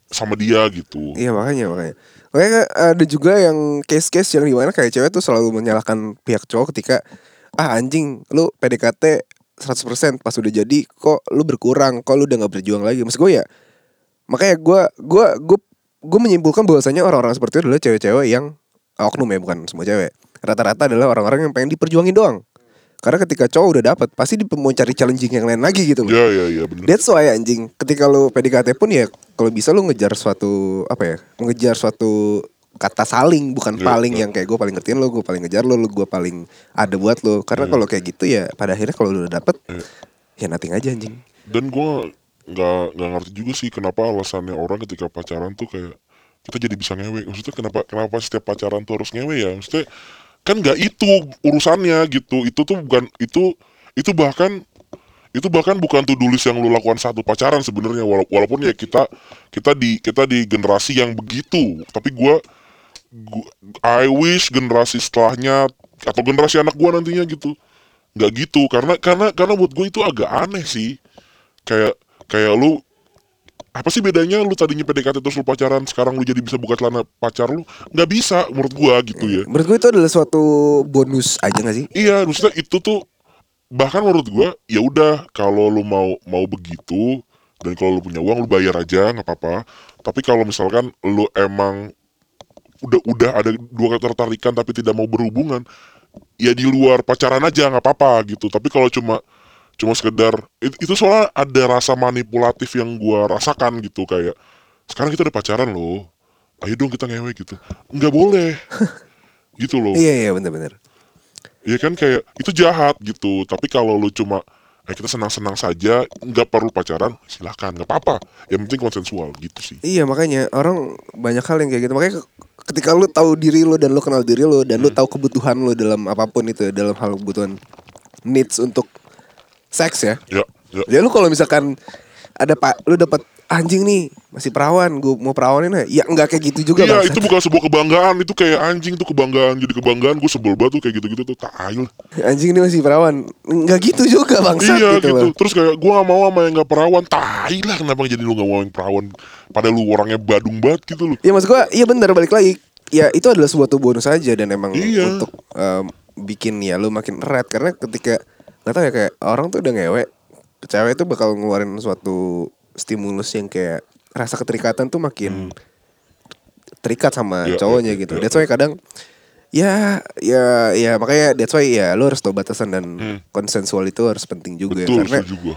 sama dia gitu. Iya makanya makanya. Makanya ada juga yang case-case yang di mana kayak cewek tuh selalu menyalahkan pihak cowok ketika ah anjing lu PDKT 100% pas udah jadi kok lu berkurang kok lu udah nggak berjuang lagi maksud gue ya makanya gue gue gue gue menyimpulkan bahwasanya orang-orang seperti itu adalah cewek-cewek yang oknum ya bukan semua cewek rata-rata adalah orang-orang yang pengen diperjuangin doang karena ketika cowok udah dapet pasti dia mau cari challenging yang lain lagi gitu loh Iya iya iya bener. That's why anjing Ketika lu PDKT pun ya Kalau bisa lu ngejar suatu Apa ya Ngejar suatu Kata saling Bukan Iya, paling iya. yang kayak Gue paling ngertiin lo Gue paling ngejar lo Lu gue paling ada buat lo Karena kalau kayak gitu ya Pada akhirnya kalau lu udah dapet Iya. Ya nothing aja anjing Dan gue nggak nggak ngerti juga sih kenapa alasannya orang ketika pacaran tuh kayak kita jadi bisa ngewe. Maksudnya kenapa kenapa setiap pacaran tuh harus ngewe ya? Maksudnya kan nggak itu urusannya gitu. Itu tuh bukan itu itu bahkan itu bahkan bukan do list yang lu lakukan satu pacaran sebenarnya. Wala- walaupun ya kita kita di kita di generasi yang begitu. Tapi gua gua- I wish generasi setelahnya atau generasi anak gua nantinya gitu. Nggak gitu. Karena karena karena buat gue itu agak aneh sih. Kayak kayak lu apa sih bedanya lu tadinya PDKT terus lu pacaran sekarang lu jadi bisa buka celana pacar lu? Nggak bisa menurut gua gitu ya. Menurut gue itu adalah suatu bonus aja gak sih? iya maksudnya itu tuh bahkan menurut gua ya udah kalau lu mau mau begitu dan kalau lu punya uang lu bayar aja nggak apa-apa. Tapi kalau misalkan lu emang udah udah ada dua ketertarikan tapi tidak mau berhubungan ya di luar pacaran aja nggak apa-apa gitu. Tapi kalau cuma cuma sekedar it- itu soalnya ada rasa manipulatif yang gua rasakan gitu kayak sekarang kita udah pacaran loh ayo dong kita ngewe gitu nggak boleh (laughs) gitu loh Iya iya bener-bener. Iya kan kayak itu jahat gitu. Tapi kalau lu cuma eh kita senang-senang saja, nggak perlu pacaran, silahkan, nggak apa-apa. Yang penting konsensual gitu sih. Iya makanya orang banyak hal yang kayak gitu. Makanya ke- ketika lu tahu diri lu dan lu kenal diri lu dan lu tahu kebutuhan lu dalam apa pun itu, dalam hal kebutuhan needs untuk seks ya. Ya, ya. Ya lu kalau misalkan ada pak, lu dapat anjing nih masih perawan, gue mau perawanin ya, ya nggak kayak gitu juga Iya bangsat. itu bukan sebuah kebanggaan itu kayak anjing tuh kebanggaan jadi kebanggaan gue sebel banget tuh kayak gitu-gitu tuh tai lah Anjing ini masih perawan, nggak gitu juga bangsat iya gitu, gitu, terus kayak gue gak mau sama yang gak perawan tai lah kenapa jadi lu gak mau yang perawan padahal lu orangnya badung banget gitu loh Iya maksud gua, iya benar balik lagi. Ya itu adalah sebuah bonus saja dan emang Iya. untuk em, bikin ya lu makin erat karena ketika nggak tahu ya kayak orang tuh udah ngewe, cewek itu bakal ngeluarin suatu stimulus yang kayak rasa keterikatan tuh makin terikat sama Iya, cowoknya iya, gitu. iya. That's why kadang ya ya ya makanya that's why ya lu harus tahu batasan dan konsensual itu harus penting juga betul karena gue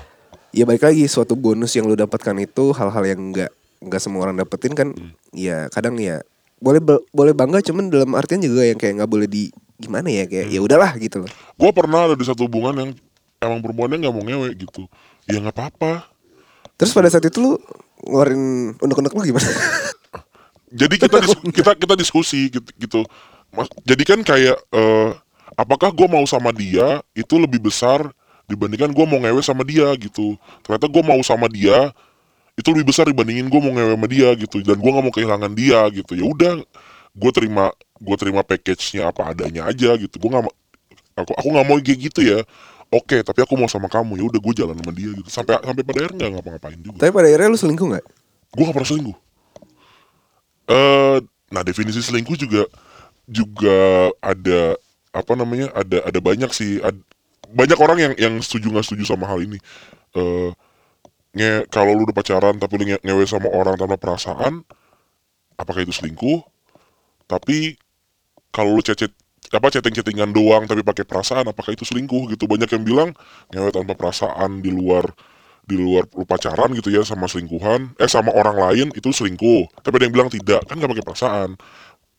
ya balik lagi suatu bonus yang lu dapatkan itu hal-hal yang enggak nggak semua orang dapetin kan Hmm. ya kadang ya boleh boleh bangga cuman dalam artian juga yang kayak nggak boleh di gimana ya kayak Hmm. ya udahlah gitu loh. Gue pernah ada di satu hubungan yang emang perempuannya nggak mau ngewe gitu. Ya nggak apa-apa. Terus pada saat itu lu ngeluarin unek-unek lu gimana? (laughs) Jadi kita dis- kita kita diskusi gitu, gitu. Mas, jadi kan kayak eh, apakah gue mau sama dia itu lebih besar dibandingkan gue mau ngewe sama dia gitu. Ternyata gue mau sama dia itu lebih besar dibandingin gue mau ngewe sama dia gitu. Dan gue nggak mau kehilangan dia gitu. Ya udah gue terima gue terima package-nya apa adanya aja gitu. Gue nggak aku aku nggak mau kayak gitu ya. Oke tapi aku mau sama kamu. Ya udah gue jalan sama dia gitu. Sampai sampai pada akhirnya nggak ngapa-ngapain juga. Tapi pada akhirnya lu selingkuh nggak? Gue gak pernah selingkuh. Eh, nah definisi selingkuh juga juga ada apa namanya ada ada banyak sih. Ad- banyak orang yang yang setuju nggak setuju sama hal ini. Eh, nge kalau lu udah pacaran tapi lu nge- ngewe sama orang tanpa perasaan, apakah itu selingkuh? Tapi kalau lu cecet apa chatting-chattingan doang tapi pakai perasaan, apakah itu selingkuh gitu? Banyak yang bilang ngewe tanpa perasaan di luar di luar lu pacaran gitu ya sama selingkuhan. Eh sama orang lain itu selingkuh. Tapi ada yang bilang tidak kan nggak pakai perasaan.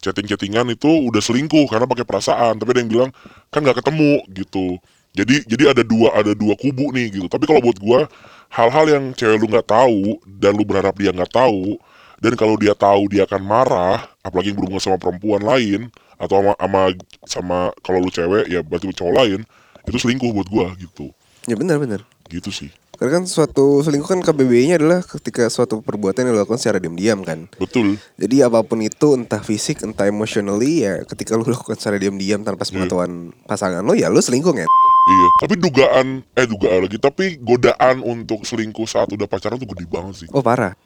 Chatting-chattingan itu udah selingkuh karena pakai perasaan. Tapi ada yang bilang kan nggak ketemu gitu. Jadi jadi ada dua ada dua kubu nih gitu. Tapi kalau buat gua hal-hal yang cewek lu nggak tahu dan lu berharap dia nggak tahu dan kalau dia tahu dia akan marah apalagi yang berhubungan sama perempuan lain atau sama sama, sama kalau lu cewek ya berarti cowok lain itu selingkuh buat gua gitu ya benar benar gitu sih karena kan suatu selingkuh kan KBBI-nya adalah ketika suatu perbuatan yang dilakukan secara diam-diam kan betul Jadi apa pun itu entah fisik entah emotionally ya ketika lu (laughs) lakukan secara diam-diam tanpa sepengetahuan pasangan lo ya lu selingkuh ya. Iya, tapi dugaan eh dugaan lagi, tapi godaan untuk selingkuh saat udah pacaran tuh gede banget sih. Oh parah.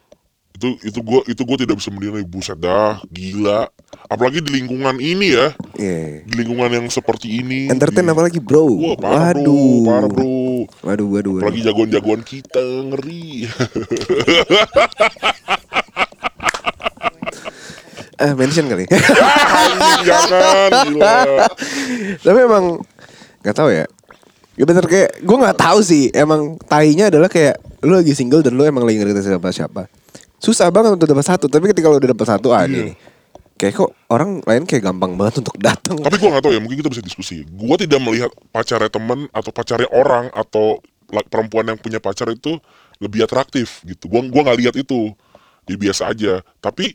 Itu itu gua itu gua tidak bisa menilai buset dah, gila. Apalagi di lingkungan ini ya, Iya. di lingkungan yang seperti ini. Entertain Di- apalagi bro. Wah, parah waduh. bro, parah bro. Waduh, waduh, waduh. Apalagi jagoan-jagoan kita ngeri. (laughs) Eh mention kali. (laughs) Jangan gila. Tapi emang nggak tahu ya. Ya bener kayak gue nggak tahu sih. Emang tainya adalah kayak lu lagi single dan lu emang lagi ngerti siapa siapa. Susah banget untuk dapat satu. Tapi ketika lu udah dapat satu ah Iya. nih. Kayak kok orang lain kayak gampang banget untuk datang. Tapi gua nggak tahu ya, mungkin kita bisa diskusi. Gua tidak melihat pacarnya teman atau pacarnya orang atau perempuan yang punya pacar itu lebih atraktif gitu. Gua gua nggak lihat itu. Jadi biasa aja. Tapi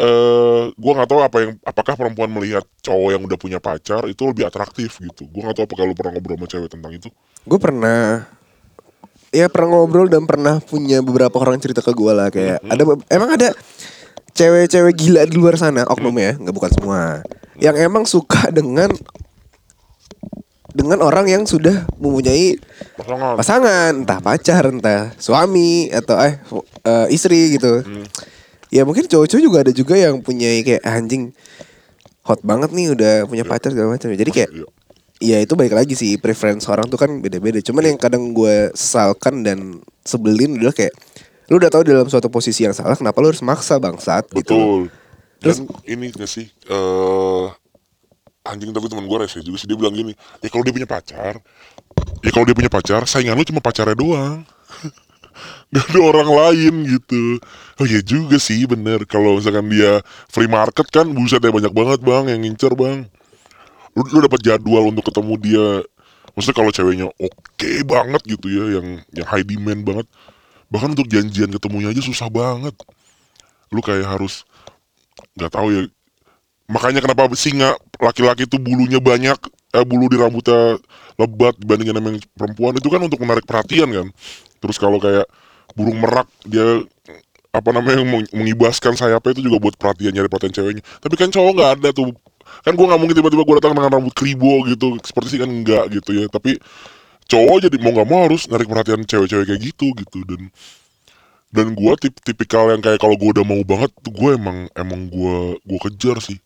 eh gue nggak tahu apa yang apakah perempuan melihat cowok yang udah punya pacar itu lebih atraktif gitu gue nggak tahu apakah lu pernah ngobrol sama cewek tentang itu Gue pernah ya pernah ngobrol dan pernah punya beberapa orang cerita ke gue lah kayak ada be- emang ada cewek-cewek gila di luar sana? Oknum ya nggak bukan semua. Yang emang suka dengan dengan orang yang sudah mempunyai pasangan. pasangan entah pacar entah suami atau eh eh, istri gitu. Ya mungkin cowok-cowok juga ada juga yang punya kayak "Ah, anjing hot banget nih udah punya pacar segala macam. Jadi kayak Iya. Ya itu balik lagi sih preference orang tuh kan beda-beda. Cuman yang kadang gue sesalkan dan sebelin adalah kayak lu udah tahu dalam suatu posisi yang salah kenapa lu harus maksa bangsat gitu betul. Terus- dan ini gak sih eh anjing tapi teman gue rese juga sih dia bilang gini ya kalau dia punya pacar ya kalau dia punya pacar saingan lu cuma pacarnya doang. (laughs) Gak ada orang lain gitu. Oh iya juga sih bener. Kalau misalkan dia free market kan Buset ya banyak banget bang yang ngincer bang Lu, lu dapat jadwal untuk ketemu dia. Maksudnya kalau ceweknya oke banget gitu ya Yang yang high demand banget. Bahkan untuk janjian ketemunya aja susah banget. Lu kayak harus nggak tahu ya. Makanya kenapa singa laki-laki itu bulunya banyak eh, bulu di rambutnya lebat dibandingkan sama perempuan. Itu kan untuk menarik perhatian kan. Terus kalau kayak burung merak dia apa namanya meng- mengibaskan sayapnya itu juga buat perhatian nyari perhatian ceweknya. Tapi kan cowok nggak ada tuh kan gue nggak mungkin tiba-tiba gue datang dengan rambut kribo gitu. Seperti sih kan enggak gitu ya. Tapi cowok jadi mau nggak mau harus narik perhatian cewek-cewek kayak gitu gitu. Dan dan gue tip tipikal yang kayak kalau gue udah mau banget gue emang emang gue gue kejar sih.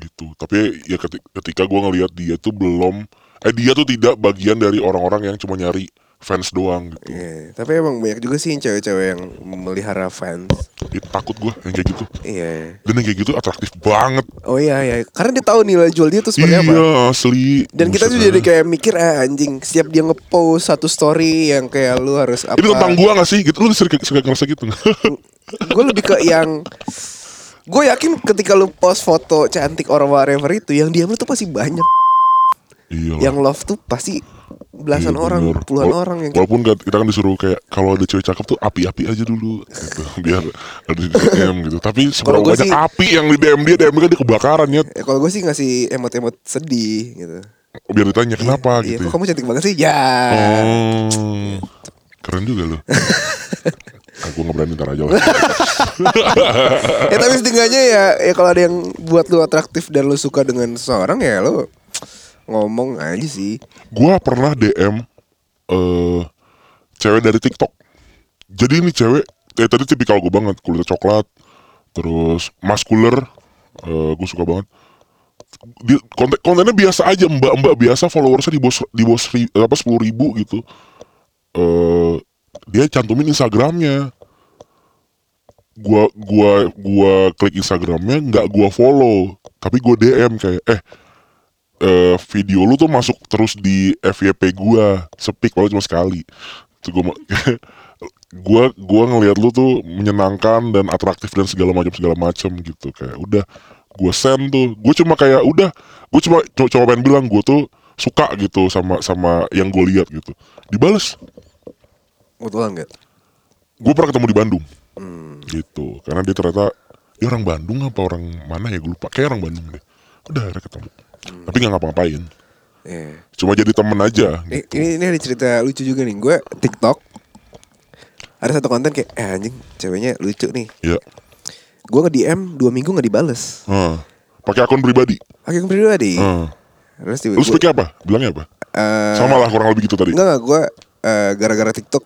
Gitu. Tapi ya ketika, ketika gue ngelihat dia tuh belum eh dia tuh tidak bagian dari orang-orang yang cuma nyari fans doang gitu. Iya, tapi emang banyak juga sih cewek-cewek yang memelihara fans. Ih, takut gue yang kayak gitu. Iya. Dan yang kayak gitu atraktif banget. Oh iya iya. Karena dia tahu nilai jual dia tuh seperti apa. iya asli. Dan kita tuh jadi kayak mikir ah anjing setiap dia ngepost satu story yang kayak lu harus apa? ini tentang gue gak sih? Gitu. Lu suka, suka ngerasa gitu? (laughs) Gue lebih ke yang gue yakin ketika lu post foto cantik or whatever itu yang diam lu tuh pasti banyak. iya. Lah. Yang love tuh pasti belasan Iya, orang, bener. puluhan Wala- orang yang Walaupun gak- kita kan disuruh kayak kalau ada cewek cakep tuh api-api aja dulu gitu. (laughs) Biar ada di DM gitu. Tapi seberapa banyak sih- api yang di DM dia, DM kan dia kebakaran ya. Ya, kalau gue sih ngasih emot-emot sedih gitu. Biar ditanya kenapa Iya, gitu. kok ya. kamu cantik banget sih? Ya. Oh, keren juga loh. (laughs) Aku gak berani ntar aja lah. (laughs) ya tapi setidaknya ya ya kalau ada yang buat lu atraktif dan lu suka dengan seseorang ya lu ngomong aja sih. Gua pernah DM eh cewek dari TikTok. Jadi ini cewek, ya tadi tipikal gue banget, kulit coklat, terus muscular, eh gue suka banget. Di, konten, kontennya biasa aja, mbak-mbak biasa, followersnya di bos di bos ri- apa sepuluh ribu gitu. eh dia cantumin Instagramnya. Gua gua gua klik Instagramnya, nggak gua follow, tapi gua DM kayak eh eh, video lu tuh masuk terus di FYP gua. Sepik kalau cuma sekali. Tuh gua (laughs) gua gua ngelihat lu tuh menyenangkan dan atraktif dan segala macam segala macam gitu. Kayak udah gua send tuh. Gua cuma kayak udah gua cuma co- coba pengen bilang gua tuh suka gitu sama sama yang gue lihat gitu. Dibales. Kebetulan gak? gue pernah ketemu di Bandung. Gitu. Karena dia ternyata dia orang Bandung apa orang mana ya? Gue lupa. Kayak orang Bandung deh. Udah akhirnya ketemu tapi nggak ngapa-ngapain Iya. cuma jadi temen aja Ini, gitu. ini, ini ada cerita lucu juga nih. Gue TikTok ada satu konten kayak eh anjing ceweknya lucu nih. ya Gue nge DM dua minggu nggak dibales. Hah. pakai akun pribadi Akun pribadi. Hah. Terus tiba lu speak apa bilangnya apa eh, sama lah kurang lebih gitu tadi Enggak enggak gue eh, gara-gara TikTok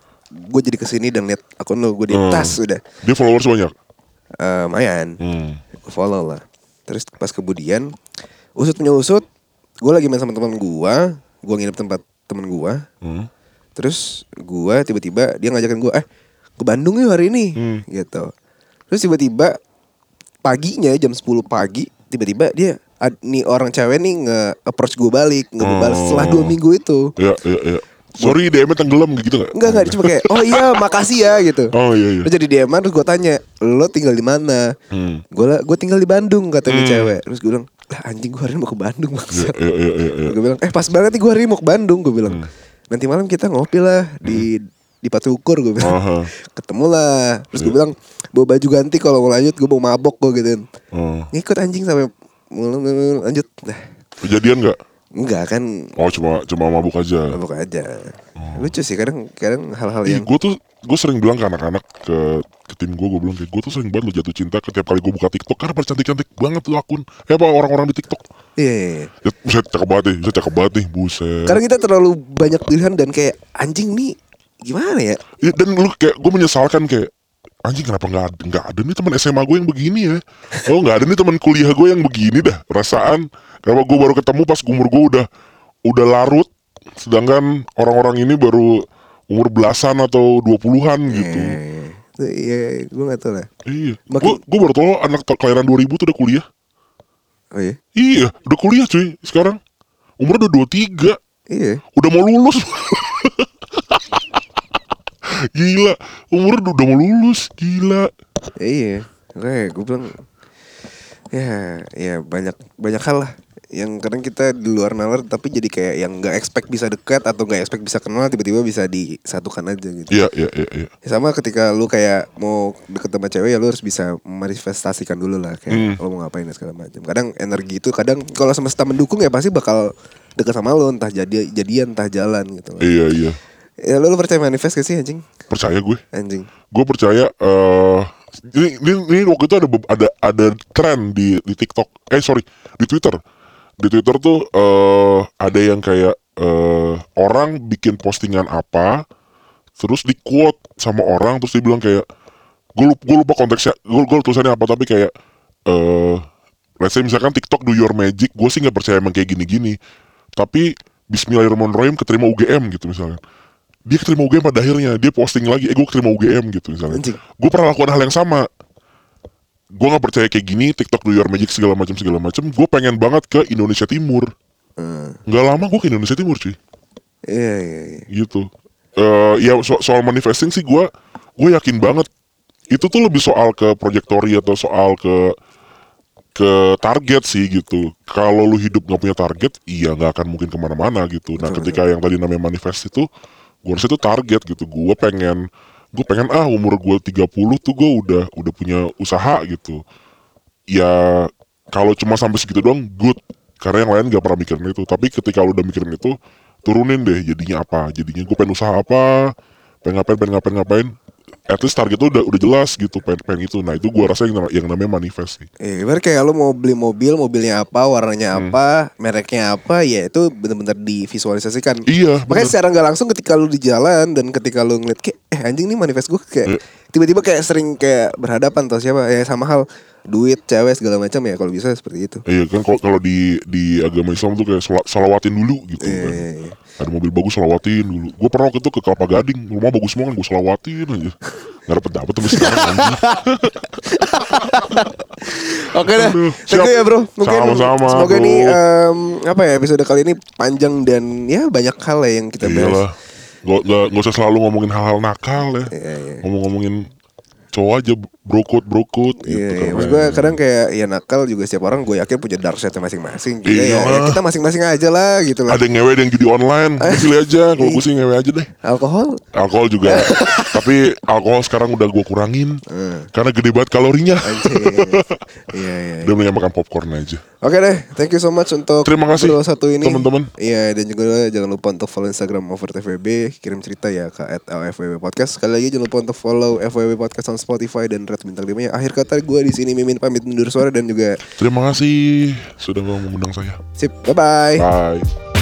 gue jadi ke sini dan lihat akun lo gue di Hmm. tas udah dia followers banyak Eh, lumayan hmm. Follow lah terus pas kemudian usut punya usut gue lagi main sama teman gue gue nginep tempat temen gue Hmm. terus gue tiba-tiba dia ngajakin gue eh ke Bandung yuk hari ini Hmm. gitu terus tiba-tiba paginya jam 10 pagi tiba-tiba dia nih orang cewek nih nge approach gue balik nge balas Oh. setelah dua minggu itu ya ya ya sorry DM tenggelam gitu gak enggak enggak cuma kayak oh iya (laughs) makasih ya gitu oh iya iya terus jadi DM terus gue tanya lo tinggal di mana hmm. gue gue tinggal di Bandung kata Hmm. cewek terus gue bilang lah anjing gue hari ini mau ke Bandung maksud ya. gue bilang eh pas banget nih gue hari ini mau ke Bandung gue bilang Hmm. nanti malam kita ngopi lah di di Pacu Ukur gue bilang. Aha. Ketemu lah. Terus gue Iya. bilang bawa baju ganti kalau mau lanjut gue mau mabok gue gitu. Oh. Ngikut anjing sampai lanjut. Nah, Kejadian nggak? enggak kan Oh cuma cuma mabuk aja. mabok aja. Lucu sih kadang kadang hal-hal yang gue tuh gue sering bilang ke anak-anak ke ke tim gue gue bilang kayak gue tuh sering banget lo jatuh cinta setiap kali gue buka TikTok. Karena pada cantik-cantik banget tuh akun eh apa orang-orang di TikTok. Iya, iya, iya. ya buset cakep banget nih buset cakep banget nih buset. Karena kita terlalu banyak pilihan dan kayak anjing nih gimana ya? Ya, dan lu kayak gue menyesalkan kayak anjing kenapa nggak ada nggak ada nih teman SMA gue yang begini ya? Oh nggak ada nih teman kuliah gue yang begini dah perasaan. Kenapa gue baru ketemu pas umur gue udah udah larut? Sedangkan orang-orang ini baru umur belasan atau dua puluhan gitu. Eh, tuh, Iya, gue gak tau lah. iya. Makin- gue baru tau anak kelahiran 2000 tuh udah kuliah. Oh iya, iya udah kuliah cuy sekarang. Umurnya udah 23 iya. udah mau lulus. Gila umur udah mau lulus gila. Ya, iya. Kayak gue bilang ya ya banyak banyak hal lah yang kadang kita di luar nalar tapi jadi kayak yang nggak expect bisa dekat atau nggak expect bisa kenal tiba-tiba bisa disatukan aja gitu. iya iya iya iya Ya sama ketika lu kayak mau deket sama cewek ya lu harus bisa manifestasikan dulu lah kayak Hmm. lu mau ngapain dan segala macam. Kadang energi itu kadang kalau semesta mendukung ya pasti bakal deket sama lu entah jadi jadian entah jalan gitu. iya iya Ya lu, lu percaya manifest gak sih anjing? percaya gue Anjing. gue percaya eh ini, ini ini waktu itu ada ada ada tren di di TikTok eh sorry di Twitter di Twitter tuh eh ada yang kayak eh orang bikin postingan apa terus di quote sama orang terus dia bilang kayak gue lupa, gue lupa konteksnya gue gue tulisannya apa tapi kayak eh let's say misalkan TikTok do your magic gue sih nggak percaya emang kayak gini-gini. Tapi Bismillahirrahmanirrahim keterima UGM gitu misalnya. Dia keterima UGM pada akhirnya dia posting lagi eh gue keterima UGM gitu misalnya. Gue pernah lakukan hal yang sama gue nggak percaya kayak gini TikTok do your magic segala macam segala macam gue pengen banget ke Indonesia Timur. Hmm. nggak lama gue ke Indonesia Timur cuy. Iya iya iya. gitu. Eh ya so- soal manifesting sih gue gue yakin banget. Itu tuh lebih soal ke trajectory atau soal ke ke target sih gitu. Kalau lu hidup nggak punya target iya nggak akan mungkin ke mana-mana gitu. Nah ketika yang tadi namanya manifest itu gue rasa itu target gitu. Gue pengen gue pengen ah umur gue 30 tuh gue udah udah punya usaha gitu. Ya kalau cuma sampai segitu doang good. Karena yang lain gak pernah mikirin itu. Tapi ketika lu udah mikirin itu turunin deh jadinya apa. Jadinya gue pengen usaha apa pengen ngapain pengen ngapain ngapain at least target tuh udah udah jelas gitu pengen, pengen itu nah itu gue rasa yang, yang namanya manifest sih Iya, ibarat kayak lu mau beli mobil, mobilnya apa, warnanya Hmm. apa, mereknya apa, ya itu benar-benar divisualisasikan. iya Makanya bener. secara nggak langsung ketika lu di jalan dan ketika lu ngeliat kayak eh anjing nih manifest gue kayak Iya. tiba-tiba kayak sering kayak berhadapan atau siapa ya sama hal duit, cewek segala macam ya kalau bisa seperti itu. Iya kan kalau di di agama Islam tuh kayak sala- salawatin dulu gitu Iya, kan. iya, iya. Ada mobil bagus salawatin dulu. Gue pernah waktu itu ke Kelapa Gading, rumah bagus semua kan gue salawatin aja. Gak dapet dapet tapi sekarang. (laughs) Oke deh, thank you ya bro. Mungkin Sama-sama, semoga bro. nih em, apa ya episode kali ini panjang dan ya banyak hal ya yang kita bahas. Iyalah. Gak, gak, gak usah selalu ngomongin hal-hal nakal ya. Iya, iya. Ngomong-ngomongin cowok aja brokot brokot gitu Iya, iya. kan. Maksud gue kadang kayak ya nakal juga setiap orang gue yakin punya dark side masing-masing. Ya, Iya ya lah. kita masing-masing aja lah gitu lah. Ada yang ngewe ada yang judi online. (laughs) Pilih aja. Kalau gue sih ngewe aja deh. Alkohol Alkohol juga. (laughs) tapi alkohol sekarang udah gue kurangin. Hmm. Karena gede banget kalorinya. anjing. (laughs) Iya iya. Udah mendingan makan popcorn aja. Oke deh, thank you so much untuk Terima kasih, satu ini. teman-teman. Iya dan juga jangan lupa untuk follow Instagram over TVB, kirim cerita ya ke @lfwb podcast. Sekali lagi jangan lupa untuk follow FWB podcast on Spotify dan Red bintang 5 Akhir kata gue di sini Mimin pamit mundur suara dan juga Terima kasih sudah mau mengundang saya. sip, bye bye. Bye.